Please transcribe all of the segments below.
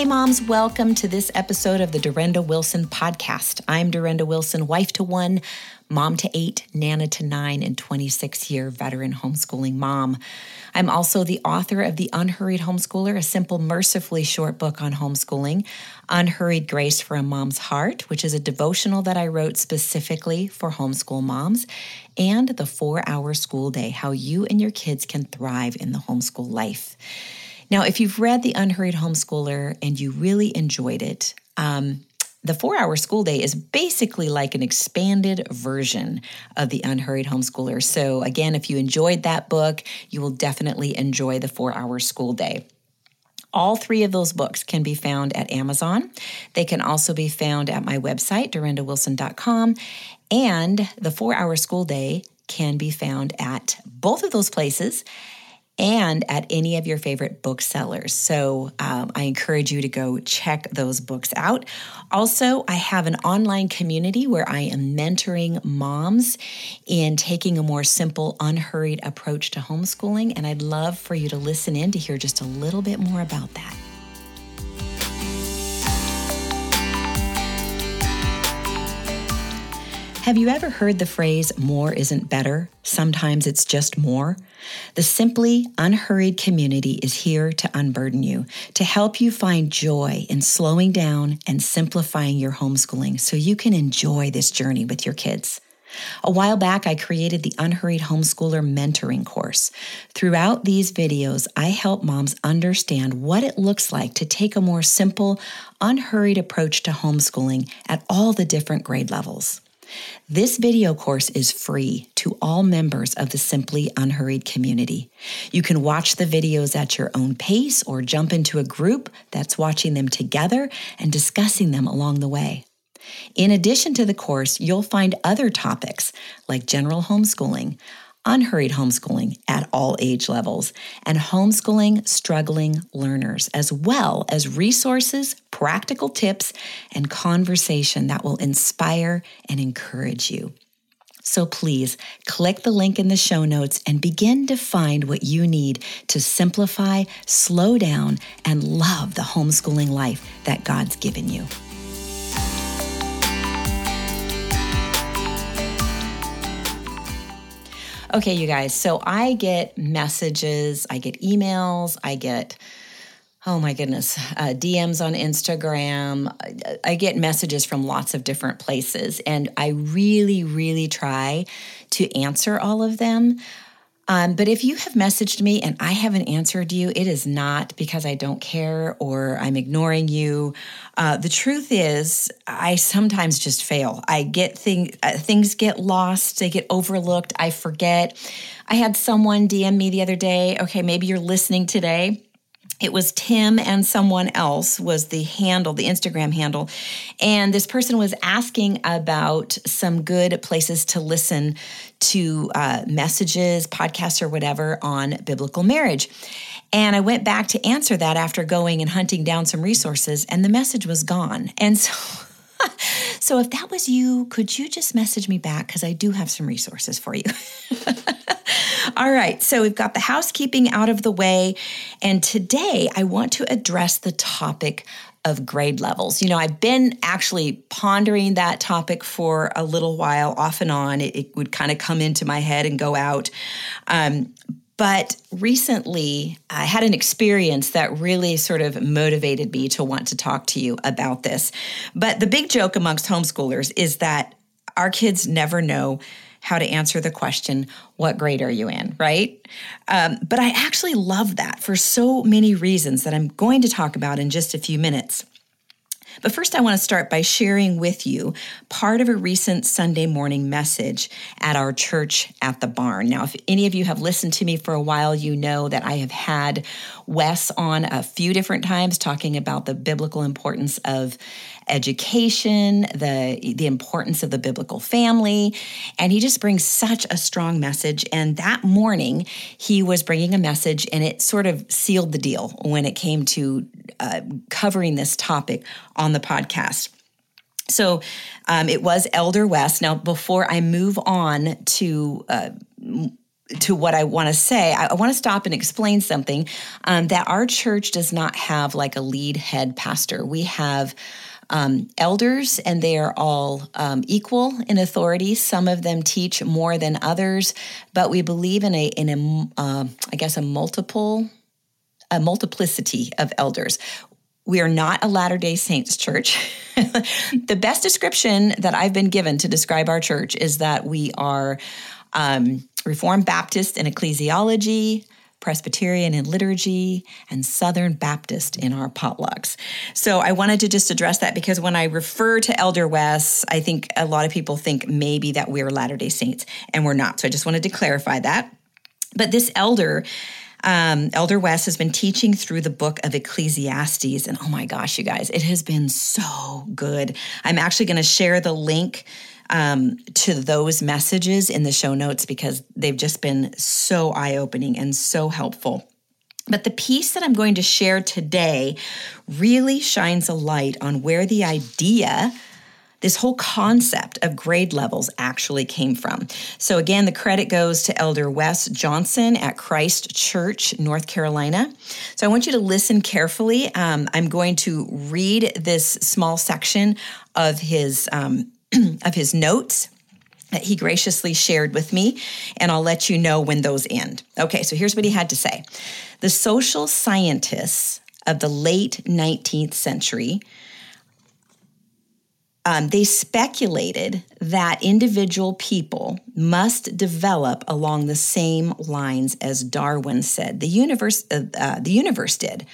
Hey, moms, welcome to this episode of the Durenda Wilson podcast. I'm Durenda Wilson, wife to one, mom to eight, nana to nine, and 26 year veteran homeschooling mom. I'm also the author of The Unhurried Homeschooler, a simple, mercifully short book on homeschooling, Unhurried Grace for a Mom's Heart, which is a devotional that I wrote specifically for homeschool moms, and The Four Hour School Day How You and Your Kids Can Thrive in the Homeschool Life. Now, if you've read The Unhurried Homeschooler and you really enjoyed it, um, the four hour school day is basically like an expanded version of the Unhurried Homeschooler. So, again, if you enjoyed that book, you will definitely enjoy the four hour school day. All three of those books can be found at Amazon. They can also be found at my website, durendawilson.com. And the four hour school day can be found at both of those places and at any of your favorite booksellers. So um, I encourage you to go check those books out. Also, I have an online community where I am mentoring moms in taking a more simple, unhurried approach to homeschooling. And I'd love for you to listen in to hear just a little bit more about that. Have you ever heard the phrase, more isn't better? Sometimes it's just more. The Simply Unhurried community is here to unburden you, to help you find joy in slowing down and simplifying your homeschooling so you can enjoy this journey with your kids. A while back, I created the Unhurried Homeschooler Mentoring course. Throughout these videos, I help moms understand what it looks like to take a more simple, unhurried approach to homeschooling at all the different grade levels. This video course is free to all members of the Simply Unhurried community. You can watch the videos at your own pace or jump into a group that's watching them together and discussing them along the way. In addition to the course, you'll find other topics like general homeschooling, unhurried homeschooling at all age levels, and homeschooling struggling learners, as well as resources, practical tips, and conversation that will inspire and encourage you. So please click the link in the show notes and begin to find what you need to simplify, slow down, and love the homeschooling life that God's given you. Okay, you guys, so I get messages, I get emails, I get, oh my goodness, uh, DMs on Instagram. I get messages from lots of different places, and I really, really try to answer all of them. Um, but if you have messaged me and I haven't answered you, it is not because I don't care or I'm ignoring you. Uh, the truth is, I sometimes just fail. I get things, uh, things get lost, they get overlooked, I forget. I had someone DM me the other day, okay, maybe you're listening today it was Tim and someone else was the handle, the Instagram handle. And this person was asking about some good places to listen to uh, messages, podcasts, or whatever on biblical marriage. And I went back to answer that after going and hunting down some resources, and the message was gone. And so so if that was you, could you just message me back? Because I do have some resources for you. All right, so we've got the housekeeping out of the way. And today I want to address the topic of grade levels. You know, I've been actually pondering that topic for a little while, off and on. It, it would kind of come into my head and go out. Um, but recently, I had an experience that really sort of motivated me to want to talk to you about this. But the big joke amongst homeschoolers is that our kids never know how to answer the question, What grade are you in? right? Um, but I actually love that for so many reasons that I'm going to talk about in just a few minutes. But first, I want to start by sharing with you part of a recent Sunday morning message at our church at the barn. Now, if any of you have listened to me for a while, you know that I have had Wes on a few different times talking about the biblical importance of education, the the importance of the biblical family, and he just brings such a strong message. And that morning, he was bringing a message, and it sort of sealed the deal when it came to uh, covering this topic on the podcast. So um, it was Elder Wes. Now, before I move on to uh, to what I want to say, I, I want to stop and explain something um, that our church does not have like a lead head pastor. We have um, elders, and they are all um, equal in authority. Some of them teach more than others, but we believe in a in a uh, I guess a multiple a multiplicity of elders. We are not a Latter day Saints church. the best description that I've been given to describe our church is that we are um, Reformed Baptist in ecclesiology, Presbyterian in liturgy, and Southern Baptist in our potlucks. So I wanted to just address that because when I refer to Elder Wes, I think a lot of people think maybe that we're Latter day Saints, and we're not. So I just wanted to clarify that. But this elder, um, Elder Wes has been teaching through the book of Ecclesiastes, and oh my gosh, you guys, it has been so good. I'm actually going to share the link um, to those messages in the show notes because they've just been so eye opening and so helpful. But the piece that I'm going to share today really shines a light on where the idea this whole concept of grade levels actually came from. So, again, the credit goes to Elder Wes Johnson at Christ Church, North Carolina. So, I want you to listen carefully. Um, I'm going to read this small section of his um, of his notes that he graciously shared with me, and I'll let you know when those end. Okay, so here's what he had to say The social scientists of the late 19th century. Um, they speculated that individual people must develop along the same lines as Darwin said. The universe, uh, uh, the universe did.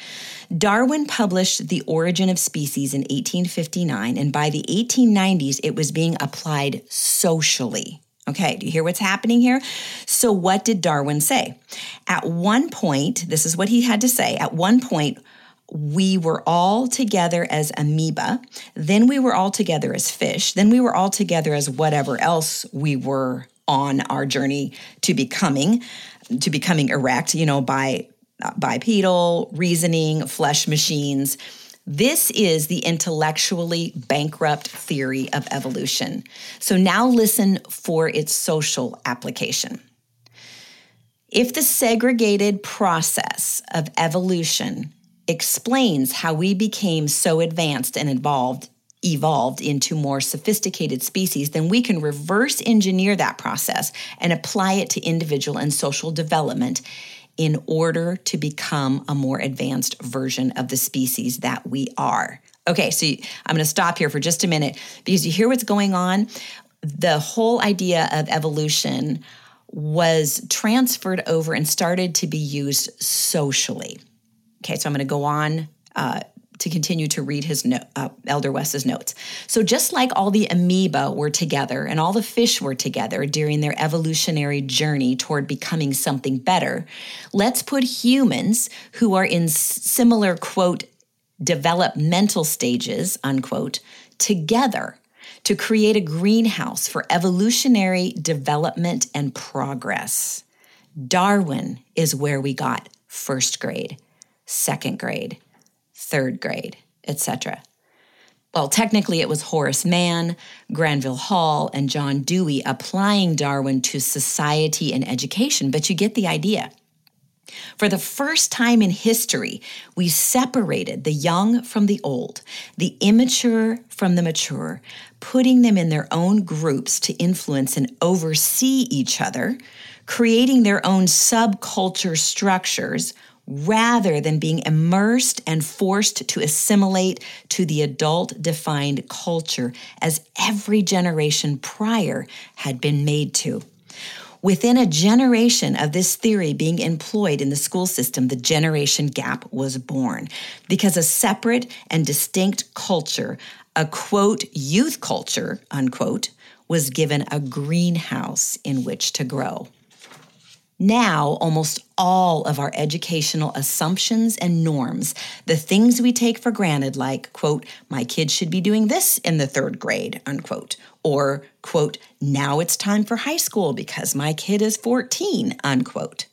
Darwin published The Origin of Species in 1859, and by the 1890s, it was being applied socially. Okay, do you hear what's happening here? So, what did Darwin say? At one point, this is what he had to say. At one point, we were all together as amoeba, then we were all together as fish, then we were all together as whatever else we were on our journey to becoming to becoming erect, you know, by uh, bipedal, reasoning, flesh machines. This is the intellectually bankrupt theory of evolution. So now listen for its social application. If the segregated process of evolution explains how we became so advanced and evolved evolved into more sophisticated species, then we can reverse engineer that process and apply it to individual and social development in order to become a more advanced version of the species that we are. Okay, so I'm going to stop here for just a minute because you hear what's going on. The whole idea of evolution was transferred over and started to be used socially. Okay, so I'm going to go on uh, to continue to read his no, uh, Elder Wes's notes. So, just like all the amoeba were together and all the fish were together during their evolutionary journey toward becoming something better, let's put humans who are in similar, quote, developmental stages, unquote, together to create a greenhouse for evolutionary development and progress. Darwin is where we got first grade, second grade, third grade, etc. Well, technically, it was Horace Mann, Granville Hall, and John Dewey applying Darwin to society and education, but you get the idea. For the first time in history, we separated the young from the old, the immature from the mature, putting them in their own groups to influence and oversee each other, creating their own subculture structures rather than being immersed and forced to assimilate to the adult defined culture as every generation prior had been made to. Within a generation of this theory being employed in the school system, the generation gap was born because a separate and distinct culture, a quote, youth culture, unquote, was given a greenhouse in which to grow. Now, almost all of our educational assumptions and norms, the things we take for granted, like, quote, my kid should be doing this in the third grade, unquote, or, quote, now it's time for high school because my kid is 14, unquote.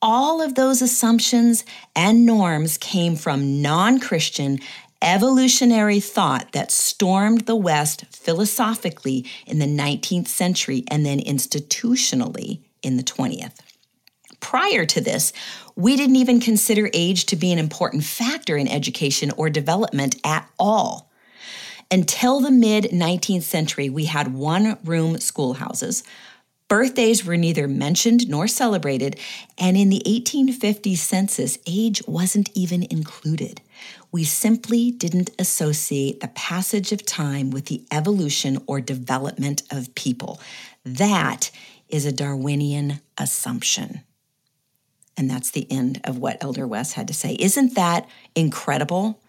All of those assumptions and norms came from non Christian evolutionary thought that stormed the West philosophically in the 19th century and then institutionally in the 20th. Prior to this, we didn't even consider age to be an important factor in education or development at all. Until the mid 19th century, we had one room schoolhouses. Birthdays were neither mentioned nor celebrated, and in the 1850 census, age wasn't even included. We simply didn't associate the passage of time with the evolution or development of people. That is a Darwinian assumption. And that's the end of what Elder Wes had to say. Isn't that incredible?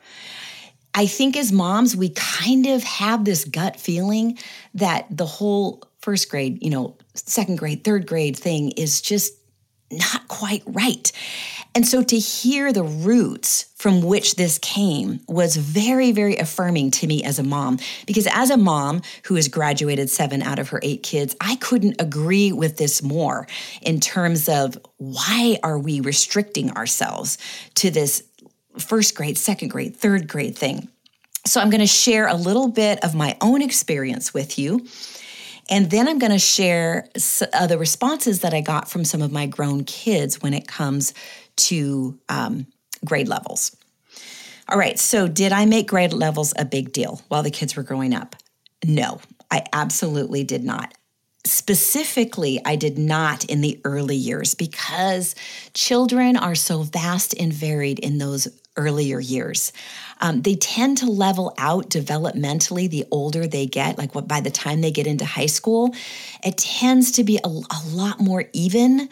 I think as moms, we kind of have this gut feeling that the whole first grade, you know, second grade, third grade thing is just not quite right. And so to hear the roots from which this came was very, very affirming to me as a mom. Because as a mom who has graduated seven out of her eight kids, I couldn't agree with this more in terms of why are we restricting ourselves to this first grade, second grade, third grade thing. So I'm going to share a little bit of my own experience with you. And then I'm going to share uh, the responses that I got from some of my grown kids when it comes to um, grade levels. All right, so did I make grade levels a big deal while the kids were growing up? No, I absolutely did not. Specifically, I did not in the early years because children are so vast and varied in those earlier years. Um, they tend to level out developmentally the older they get, like what by the time they get into high school, it tends to be a, a lot more even.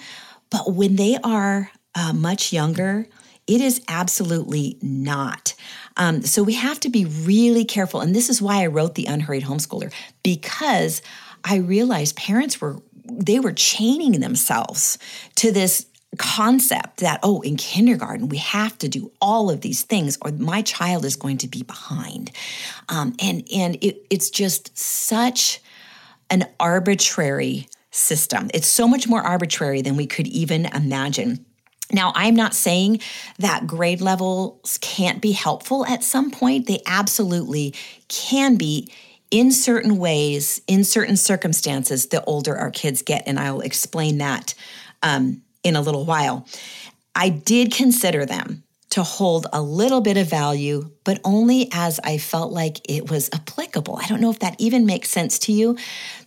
But when they are uh, much younger, it is absolutely not. Um, so we have to be really careful. And this is why I wrote The Unhurried Homeschooler, because I realized parents were they were chaining themselves to this concept that oh in kindergarten we have to do all of these things or my child is going to be behind um, and and it, it's just such an arbitrary system it's so much more arbitrary than we could even imagine now, I'm not saying that grade levels can't be helpful at some point. They absolutely can be in certain ways, in certain circumstances, the older our kids get. And I'll explain that um, in a little while. I did consider them to hold a little bit of value, but only as I felt like it was applicable. I don't know if that even makes sense to you,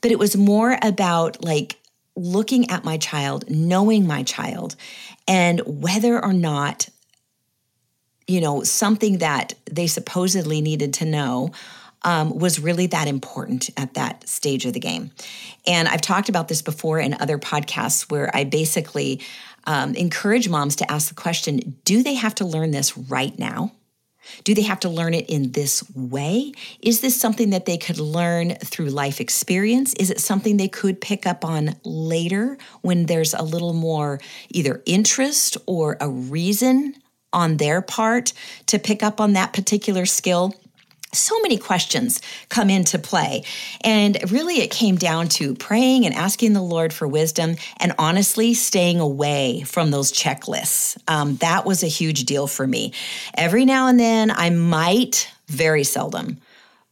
but it was more about like looking at my child, knowing my child, and whether or not, you know, something that they supposedly needed to know um, was really that important at that stage of the game. And I've talked about this before in other podcasts where I basically um, encourage moms to ask the question do they have to learn this right now? Do they have to learn it in this way? Is this something that they could learn through life experience? Is it something they could pick up on later when there's a little more either interest or a reason on their part to pick up on that particular skill? So many questions come into play. And really, it came down to praying and asking the Lord for wisdom and honestly staying away from those checklists. Um, that was a huge deal for me. Every now and then, I might, very seldom,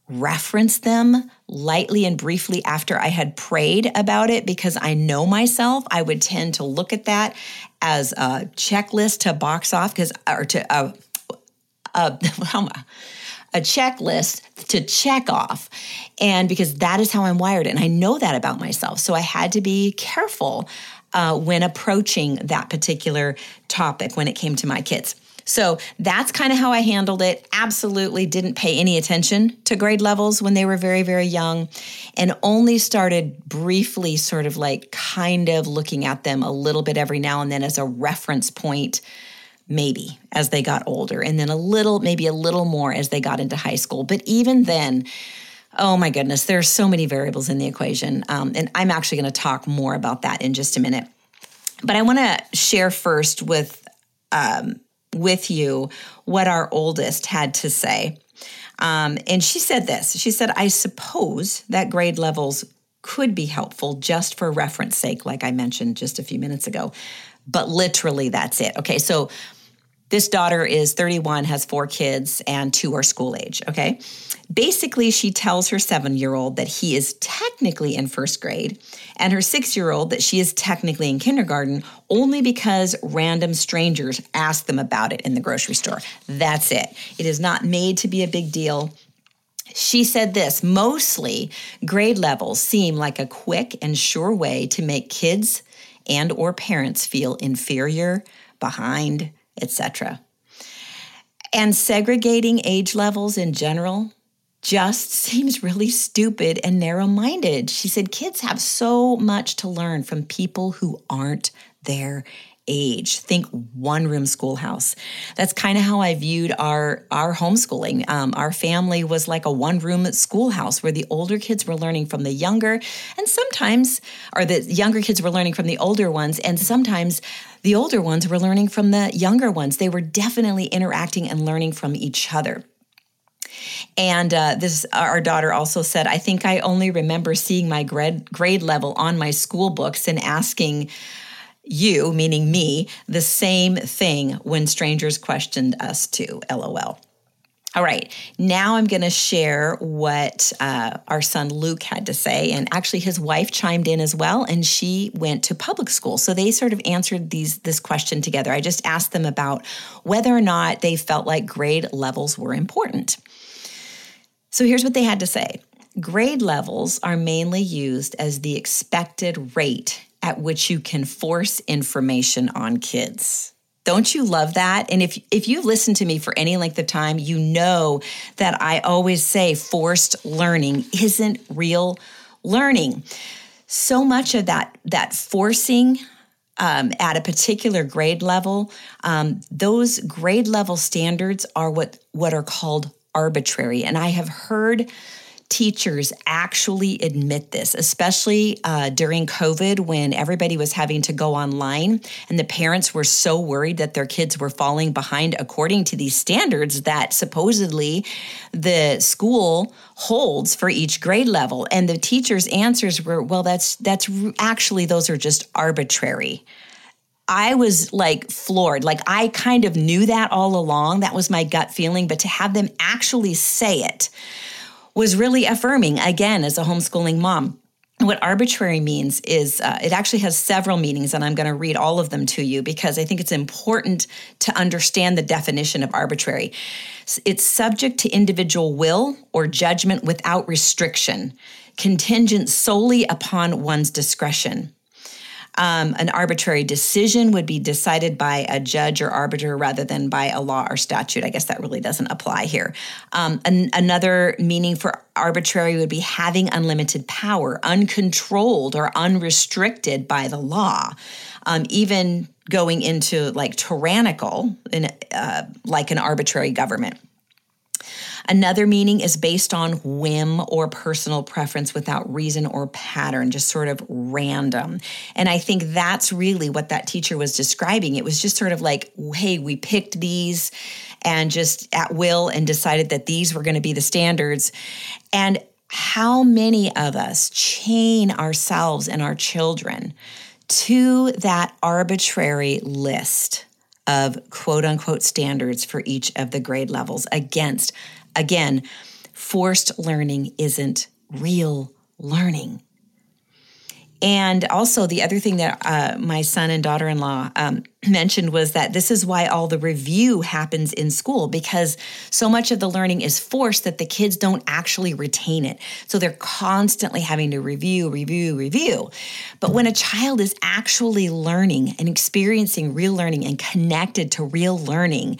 reference them lightly and briefly after I had prayed about it because I know myself. I would tend to look at that as a checklist to box off because, or to, uh, uh, a checklist to check off. And because that is how I'm wired, and I know that about myself. So I had to be careful uh, when approaching that particular topic when it came to my kids. So that's kind of how I handled it. Absolutely didn't pay any attention to grade levels when they were very, very young, and only started briefly, sort of like kind of looking at them a little bit every now and then as a reference point maybe as they got older, and then a little, maybe a little more as they got into high school. But even then, oh my goodness, there are so many variables in the equation. Um, and I'm actually going to talk more about that in just a minute. But I want to share first with um, with you what our oldest had to say. Um, and she said this. She said, "I suppose that grade levels could be helpful just for reference sake, like I mentioned just a few minutes ago." But literally, that's it. Okay, so this daughter is 31, has four kids, and two are school age. Okay. Basically, she tells her seven year old that he is technically in first grade, and her six year old that she is technically in kindergarten only because random strangers ask them about it in the grocery store. That's it. It is not made to be a big deal. She said this mostly grade levels seem like a quick and sure way to make kids and or parents feel inferior, behind, etc. And segregating age levels in general just seems really stupid and narrow minded. She said kids have so much to learn from people who aren't their age. Think one room schoolhouse. That's kind of how I viewed our our homeschooling. Um, our family was like a one room schoolhouse where the older kids were learning from the younger, and sometimes, or the younger kids were learning from the older ones, and sometimes the older ones were learning from the younger ones. They were definitely interacting and learning from each other. And uh, this, our daughter also said, I think I only remember seeing my grade, grade level on my school books and asking you, meaning me, the same thing when strangers questioned us too. LOL. All right, now I'm going to share what uh, our son Luke had to say. And actually, his wife chimed in as well, and she went to public school. So they sort of answered these this question together. I just asked them about whether or not they felt like grade levels were important. So here's what they had to say grade levels are mainly used as the expected rate at which you can force information on kids. Don't you love that? And if if you've listened to me for any length of time, you know that I always say forced learning isn't real learning. So much of that that forcing um, at a particular grade level, um, those grade level standards are what what are called arbitrary. And I have heard teachers actually admit this, especially uh, during COVID when everybody was having to go online and the parents were so worried that their kids were falling behind according to these standards that supposedly the school holds for each grade level. And the teachers' answers were, well, that's that's actually those are just arbitrary. I was like floored. Like I kind of knew that all along. That was my gut feeling. But to have them actually say it was really affirming, again, as a homeschooling mom. What arbitrary means is uh, it actually has several meanings, and I'm going to read all of them to you because I think it's important to understand the definition of arbitrary. It's subject to individual will or judgment without restriction, contingent solely upon one's discretion. Um, an arbitrary decision would be decided by a judge or arbiter rather than by a law or statute. I guess that really doesn't apply here. Um, an, another meaning for arbitrary would be having unlimited power, uncontrolled or unrestricted by the law. Um, even going into like tyrannical, in, uh, like an arbitrary government. Another meaning is based on whim or personal preference without reason or pattern, just sort of random. And I think that's really what that teacher was describing. It was just sort of like, hey, we picked these and just at will and decided that these were going to be the standards. And how many of us chain ourselves and our children to that arbitrary list of quote unquote standards for each of the grade levels against Again, forced learning isn't real learning. And also, the other thing that uh, my son and daughter in law um, mentioned was that this is why all the review happens in school because so much of the learning is forced that the kids don't actually retain it. So they're constantly having to review, review, review. But when a child is actually learning and experiencing real learning and connected to real learning,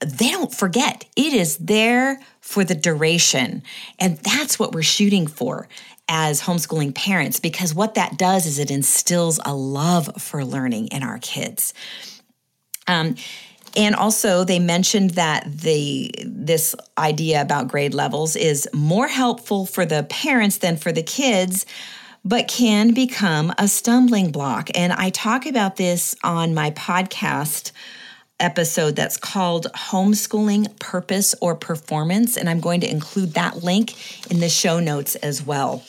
they don't forget. It is there for the duration. And that's what we're shooting for as homeschooling parents, because what that does is it instills a love for learning in our kids. Um, and also, they mentioned that the this idea about grade levels is more helpful for the parents than for the kids, but can become a stumbling block. And I talk about this on my podcast episode that's called Homeschooling Purpose or Performance. And I'm going to include that link in the show notes as well.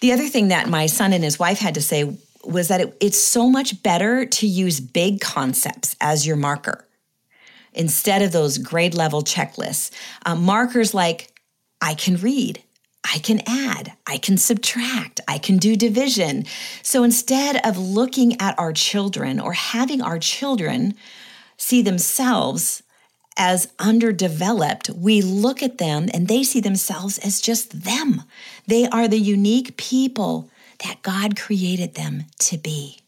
The other thing that my son and his wife had to say was that it, it's so much better to use big concepts as your marker instead of those grade level checklists. Uh, markers like, I can read, I can add, I can subtract, I can do division. So instead of looking at our children or having our children see themselves as underdeveloped, we look at them and they see themselves as just them. They are the unique people that God created them to be.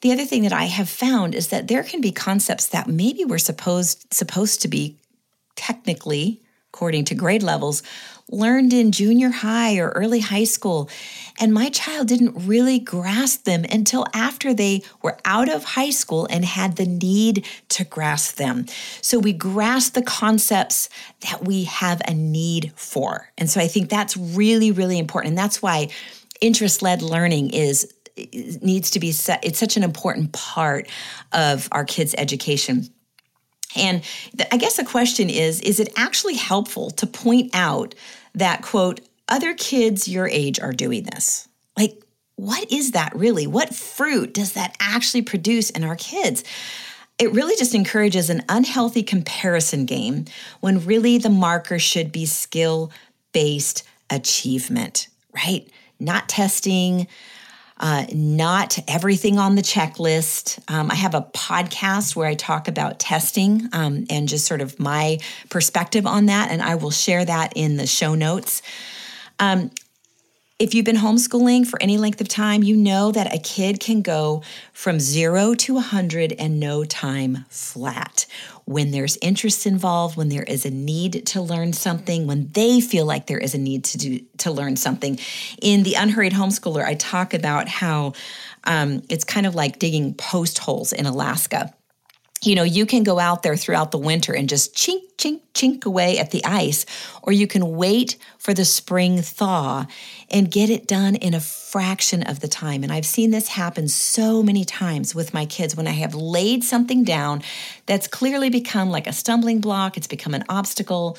The other thing that I have found is that there can be concepts that maybe we're supposed supposed to be technically according to grade levels learned in junior high or early high school. And my child didn't really grasp them until after they were out of high school and had the need to grasp them. So we grasp the concepts that we have a need for. And so I think that's really, really important. And that's why interest led learning is needs to be set it's such an important part of our kids education and I guess the question is is it actually helpful to point out that, quote, other kids your age are doing this? Like, what is that really? What fruit does that actually produce in our kids? It really just encourages an unhealthy comparison game when really the marker should be skill based achievement, right? Not testing, uh, not everything on the checklist. Um, I have a podcast where I talk about testing um, and just sort of my perspective on that, and I will share that in the show notes. Um, if you've been homeschooling for any length of time, you know that a kid can go from zero to 100 and no time flat. When there's interest involved, when there is a need to learn something, when they feel like there is a need to do to learn something. In the Unhurried Homeschooler, I talk about how um, it's kind of like digging post holes in Alaska you know, you can go out there throughout the winter and just chink, chink, chink away at the ice, or you can wait for the spring thaw and get it done in a fraction of the time. And I've seen this happen so many times with my kids when I have laid something down that's clearly become like a stumbling block, it's become an obstacle.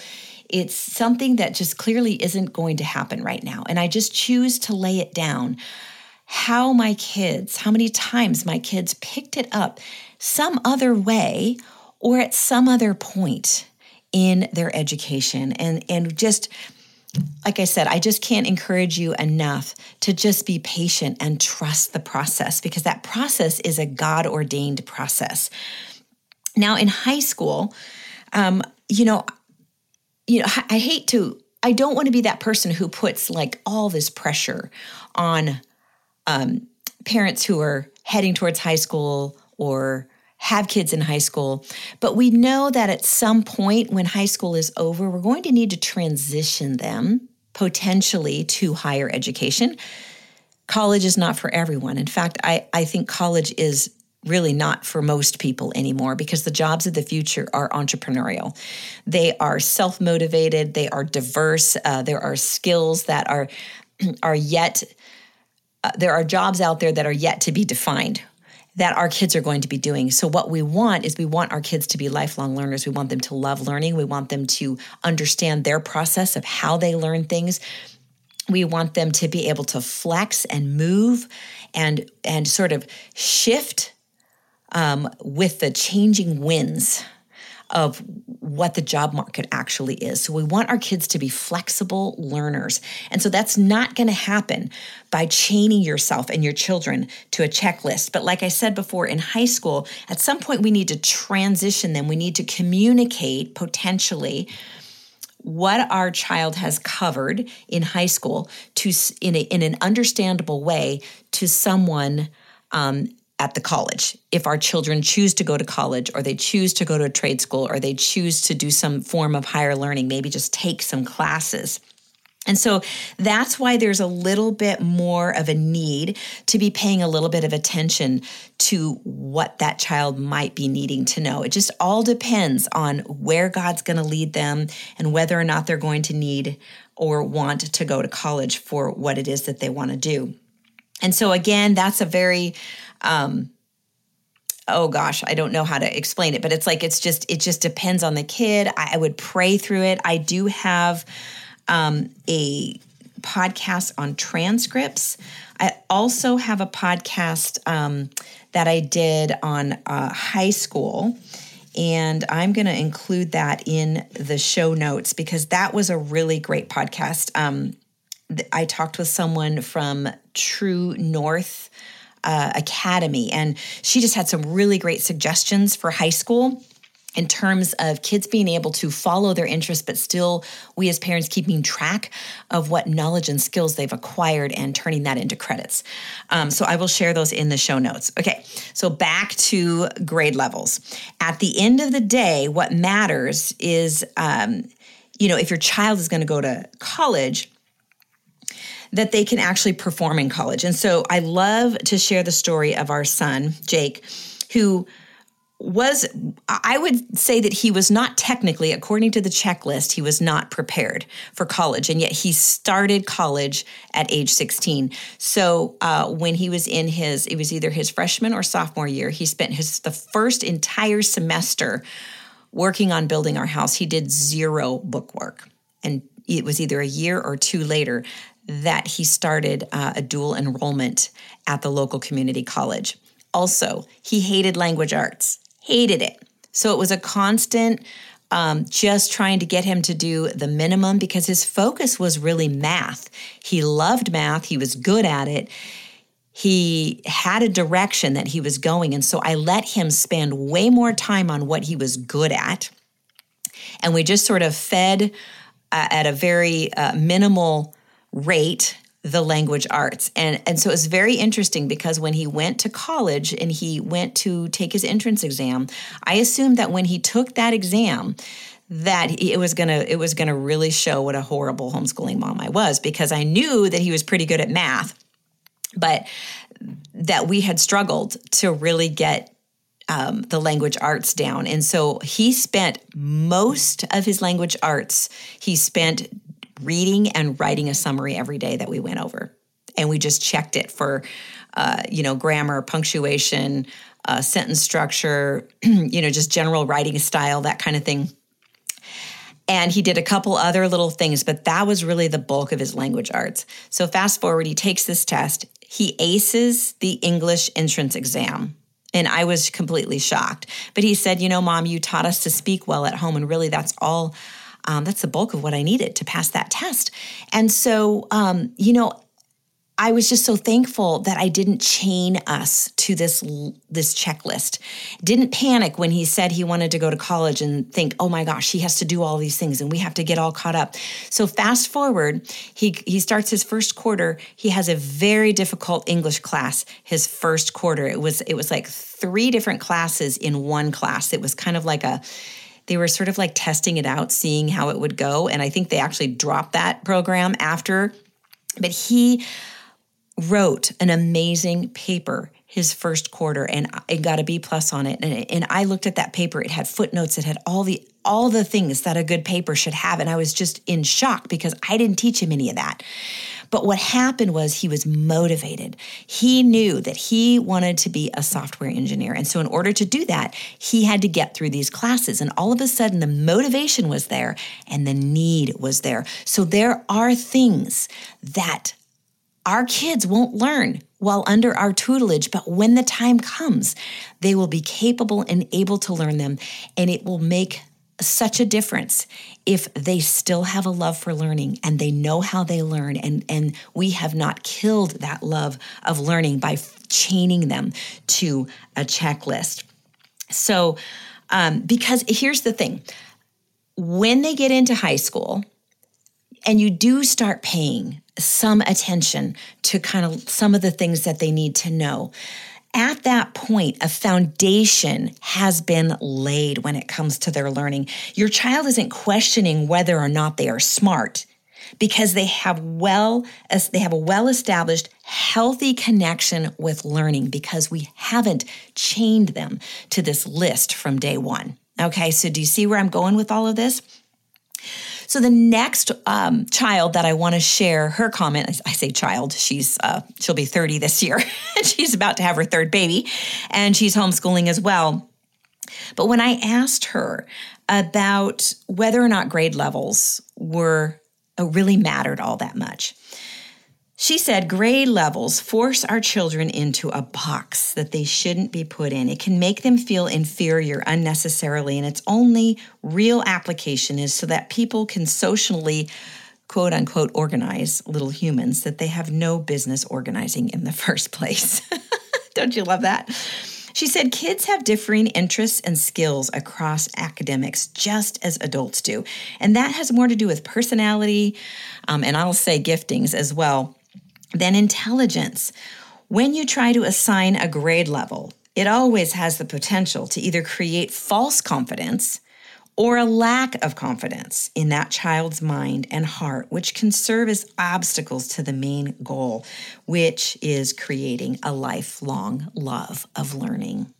It's something that just clearly isn't going to happen right now. And I just choose to lay it down. How my kids, how many times my kids picked it up some other way or at some other point in their education and and just like I said, I just can't encourage you enough to just be patient and trust the process because that process is a God ordained process. Now, in high school, um, you know, you know, I hate to, I don't want to be that person who puts like all this pressure on um, parents who are heading towards high school or have kids in high school. But we know that at some point when high school is over, we're going to need to transition them potentially to higher education. College is not for everyone. In fact, I, I think college is really not for most people anymore because the jobs of the future are entrepreneurial. They are self motivated, they are diverse, uh, there are skills that are, are yet. Uh, there are jobs out there that are yet to be defined that our kids are going to be doing. So, what we want is we want our kids to be lifelong learners. We want them to love learning. We want them to understand their process of how they learn things. We want them to be able to flex and move and, and sort of shift um, with the changing winds of what the job market actually is. So we want our kids to be flexible learners. And so that's not going to happen by chaining yourself and your children to a checklist. But like I said before, in high school, at some point we need to transition them. We need to communicate potentially what our child has covered in high school to in, a, in an understandable way to someone um, at the college. If our children choose to go to college or they choose to go to a trade school or they choose to do some form of higher learning, maybe just take some classes. And so that's why there's a little bit more of a need to be paying a little bit of attention to what that child might be needing to know. It just all depends on where God's going to lead them and whether or not they're going to need or want to go to college for what it is that they want to do. And so, again, that's a very um, oh gosh, I don't know how to explain it, but it's like it's just it just depends on the kid. I, I would pray through it. I do have um, a podcast on transcripts. I also have a podcast um, that I did on uh, high school. And I'm going to include that in the show notes because that was a really great podcast. Um, I talked with someone from True North uh, Academy, and she just had some really great suggestions for high school in terms of kids being able to follow their interests, but still we as parents keeping track of what knowledge and skills they've acquired and turning that into credits. Um, so I will share those in the show notes. Okay, so back to grade levels. At the end of the day, what matters is, um, you know, if your child is going to go to college, that they can actually perform in college. And so I love to share the story of our son, Jake, who was I would say that he was not technically, according to the checklist, he was not prepared for college, and yet he started college at age 16. So uh, when he was in his, it was either his freshman or sophomore year, he spent his the first entire semester working on building our house. He did zero book work, and it was either a year or two later that he started uh, a dual enrollment at the local community college. Also, he hated language arts hated it. So it was a constant um, just trying to get him to do the minimum because his focus was really math. He loved math, he was good at it. He had a direction that he was going. And so I let him spend way more time on what he was good at. And we just sort of fed uh, at a very uh, minimal rate the language arts. And, and so it was very interesting because when he went to college and he went to take his entrance exam, I assumed that when he took that exam, that it was gonna it was gonna really show what a horrible homeschooling mom I was because I knew that he was pretty good at math, but that we had struggled to really get um, the language arts down. And so he spent most of his language arts, he spent reading and writing a summary every day that we went over. And we just checked it for, uh, you know, grammar, punctuation, uh, sentence structure, you know, just general writing style, that kind of thing. And he did a couple other little things, but that was really the bulk of his language arts. So fast forward, he takes this test, he aces the English entrance exam. And I was completely shocked. But he said, You know, mom, you taught us to speak well at home. And really, that's all um, that's the bulk of what I needed to pass that test. And so, um, you know, I was just so thankful that I didn't chain us to this this checklist. Didn't panic when he said he wanted to go to college and think, "Oh my gosh, he has to do all these things and we have to get all caught up." So fast forward, he he starts his first quarter. He has a very difficult English class his first quarter. It was it was like three different classes in one class. It was kind of like a they were sort of like testing it out, seeing how it would go. And I think they actually dropped that program after. But he wrote an amazing paper his first quarter and I got a B plus on it. And, and I looked at that paper. It had footnotes. It had all the all the things that a good paper should have. And I was just in shock because I didn't teach him any of that. But what happened was he was motivated. He knew that he wanted to be a software engineer. And so, in order to do that, he had to get through these classes. And all of a sudden, the motivation was there and the need was there. So, there are things that our kids won't learn while under our tutelage, but when the time comes, they will be capable and able to learn them, and it will make such a difference if they still have a love for learning and they know how they learn. And and we have not killed that love of learning by chaining them to a checklist. So um, because here's the thing. When they get into high school and you do start paying some attention to kind of some of the things that they need to know at that point, a foundation has been laid when it comes to their learning. Your child isn't questioning whether or not they are smart because they have well they have a well established healthy connection with learning because we haven't chained them to this list from day 1. Okay, so do you see where I'm going with all of this? So the next um, child that I want to share her comment, I say child, she's uh, she'll be 30 this year, and she's about to have her third baby, and she's homeschooling as well. But when I asked her about whether or not grade levels were really mattered all that much. She said grade levels force our children into a box that they shouldn't be put in. It can make them feel inferior unnecessarily, and its only real application is so that people can socially, quote unquote, organize little humans that they have no business organizing in the first place. Don't you love that? She said kids have differing interests and skills across academics, just as adults do. And that has more to do with personality, um, and I'll say giftings as well then intelligence. When you try to assign a grade level, it always has the potential to either create false confidence or a lack of confidence in that child's mind and heart, which can serve as obstacles to the main goal, which is creating a lifelong love of learning.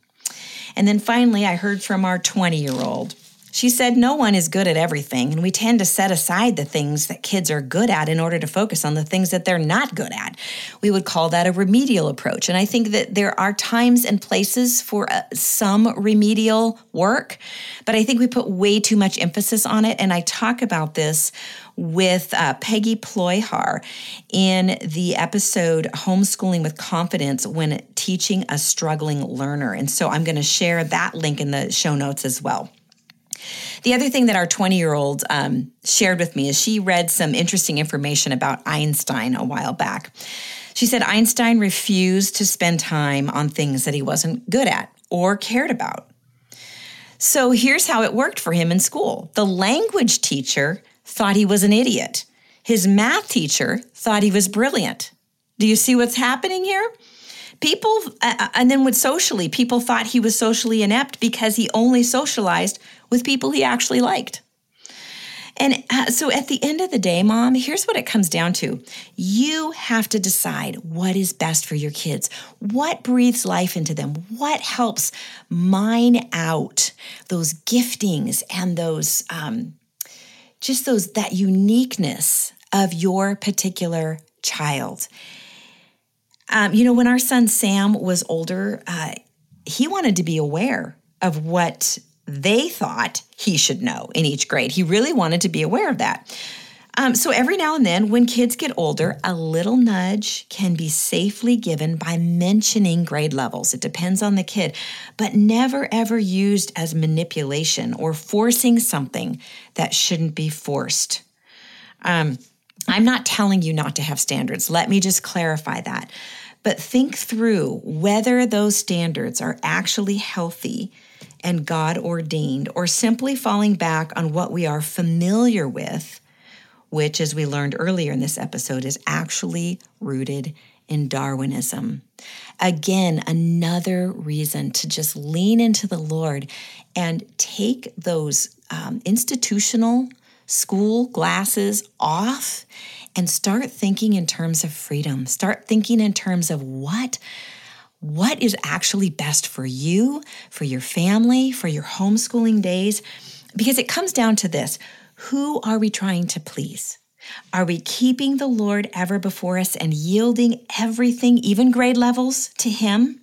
And then finally, I heard from our 20 year old she said, No one is good at everything, and we tend to set aside the things that kids are good at in order to focus on the things that they're not good at. We would call that a remedial approach. And I think that there are times and places for uh, some remedial work, but I think we put way too much emphasis on it. And I talk about this with uh, Peggy Ployhar in the episode Homeschooling with Confidence when teaching a struggling learner. And so I'm going to share that link in the show notes as well. The other thing that our 20 year old um, shared with me is she read some interesting information about Einstein a while back. She said Einstein refused to spend time on things that he wasn't good at or cared about. So here's how it worked for him in school the language teacher thought he was an idiot, his math teacher thought he was brilliant. Do you see what's happening here? People, uh, uh and then with socially, people thought he was socially inept because he only socialized with people he actually liked. And uh, so at the end of the day, mom, here's what it comes down to. You have to decide what is best for your kids. What breathes life into them? What helps mine out those giftings and those, um, just those, that uniqueness of your particular child. Um, you know, when our son Sam was older, uh, he wanted to be aware of what they thought he should know in each grade. He really wanted to be aware of that. Um, so every now and then, when kids get older, a little nudge can be safely given by mentioning grade levels. It depends on the kid, but never ever used as manipulation or forcing something that shouldn't be forced. Um, I'm not telling you not to have standards. Let me just clarify that. But think through whether those standards are actually healthy and God ordained, or simply falling back on what we are familiar with, which, as we learned earlier in this episode, is actually rooted in Darwinism. Again, another reason to just lean into the Lord and take those um, institutional school glasses off and start thinking in terms of freedom. Start thinking in terms of what what is actually best for you, for your family, for your homeschooling days, because it comes down to this who are we trying to please? Are we keeping the Lord ever before us and yielding everything, even grade levels, to Him?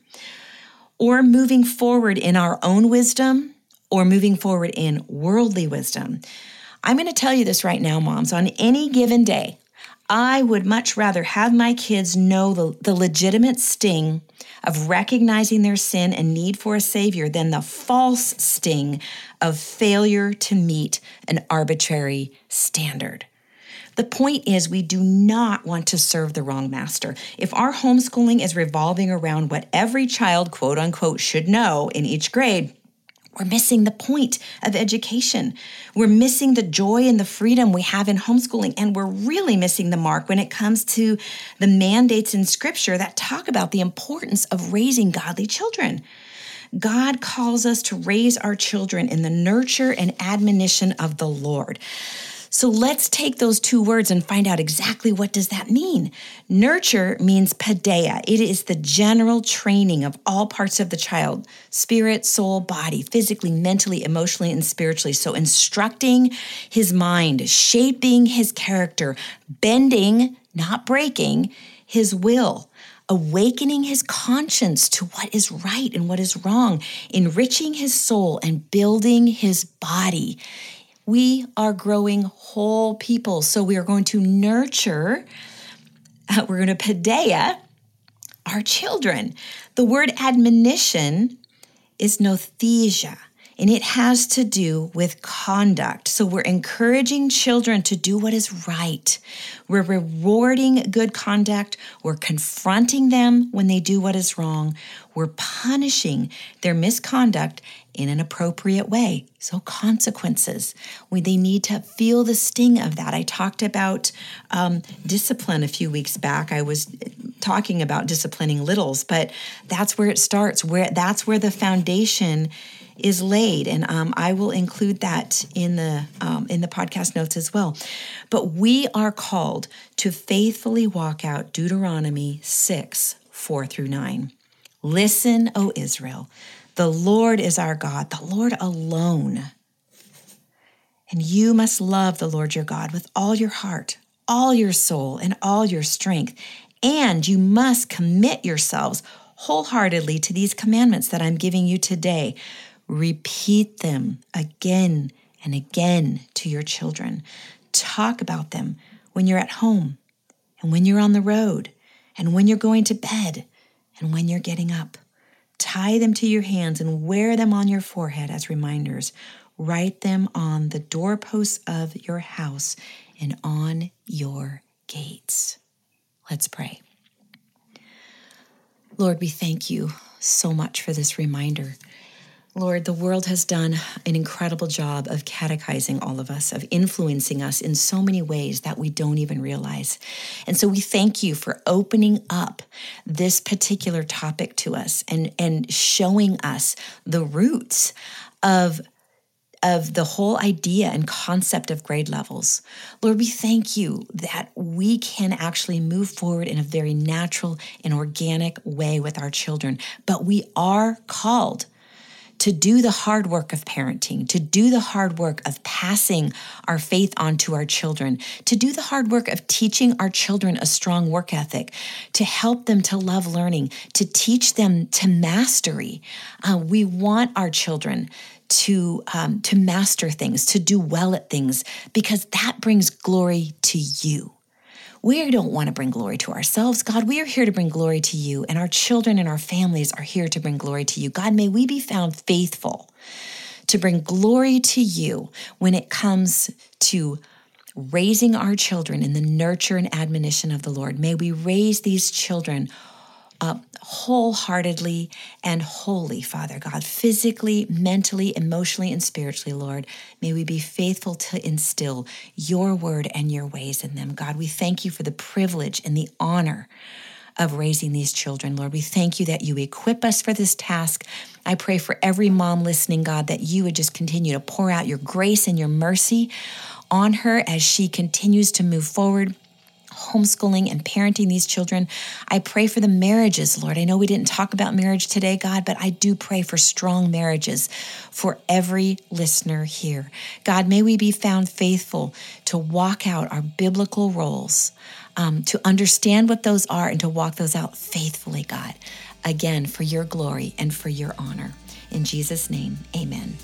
Or moving forward in our own wisdom or moving forward in worldly wisdom? I'm going to tell you this right now, moms. On any given day, I would much rather have my kids know the, the legitimate sting of recognizing their sin and need for a Savior than the false sting of failure to meet an arbitrary standard. The point is, we do not want to serve the wrong master. If our homeschooling is revolving around what every child, quote unquote, should know in each grade, we're missing the point of education. We're missing the joy and the freedom we have in homeschooling. And we're really missing the mark when it comes to the mandates in scripture that talk about the importance of raising godly children. God calls us to raise our children in the nurture and admonition of the Lord. So let's take those two words and find out exactly what does that mean. Nurture means paideia. It is the general training of all parts of the child, spirit, soul, body, physically, mentally, emotionally, and spiritually. So instructing his mind, shaping his character, bending, not breaking, his will awakening his conscience to what is right and what is wrong, enriching his soul, and building his body We are growing whole people. So we are going to nurture, uh, we're going to paideia our children. The word admonition is nouthesia and it has to do with conduct. So we're encouraging children to do what is right. We're rewarding good conduct. We're confronting them when they do what is wrong. We're punishing their misconduct in an appropriate way. So, consequences. We, they need to feel the sting of that. I talked about um, discipline a few weeks back. I was talking about disciplining littles, but that's where it starts. Where that's where the foundation is laid, and um, I will include that in the um, in the podcast notes as well. But we are called to faithfully walk out Deuteronomy six four through nine. Listen, O Israel, the Lord is our God, the Lord alone. And you must love the Lord your God with all your heart, all your soul, and all your strength. And you must commit yourselves wholeheartedly to these commandments that I'm giving you today Repeat them again and again to your children. Talk about them when you're at home and when you're on the road and when you're going to bed and when you're getting up. Tie them to your hands and wear them on your forehead as reminders. Write them on the doorposts of your house and on your gates. Let's pray. Lord, we thank you so much for this reminder Lord, the world has done an incredible job of catechizing all of us, of influencing us in so many ways that we don't even realize. And so we thank you for opening up this particular topic to us and, and showing us the roots of of the whole idea and concept of grade levels. Lord, we thank you that we can actually move forward in a very natural and organic way with our children, but we are called to do the hard work of parenting, to do the hard work of passing our faith on to our children, to do the hard work of teaching our children a strong work ethic, to help them to love learning, to teach them to mastery. Uh, we want our children to um, to master things, to do well at things, because that brings glory to you. We don't want to bring glory to ourselves. God, we are here to bring glory to you, and our children and our families are here to bring glory to you. God, may we be found faithful to bring glory to you when it comes to raising our children in the nurture and admonition of the Lord. May we raise these children up wholeheartedly and wholly, Father God, physically, mentally, emotionally, and spiritually, Lord. May we be faithful to instill your word and your ways in them. God, we thank you for the privilege and the honor of raising these children, Lord. We thank you that you equip us for this task. I pray for every mom listening, God, that you would just continue to pour out your grace and your mercy on her as she continues to move forward homeschooling and parenting these children. I pray for the marriages, Lord. I know we didn't talk about marriage today, God, but I do pray for strong marriages for every listener here. God, may we be found faithful to walk out our biblical roles, um, to understand what those are, and to walk those out faithfully, God. Again, for your glory and for your honor. In Jesus' name, amen.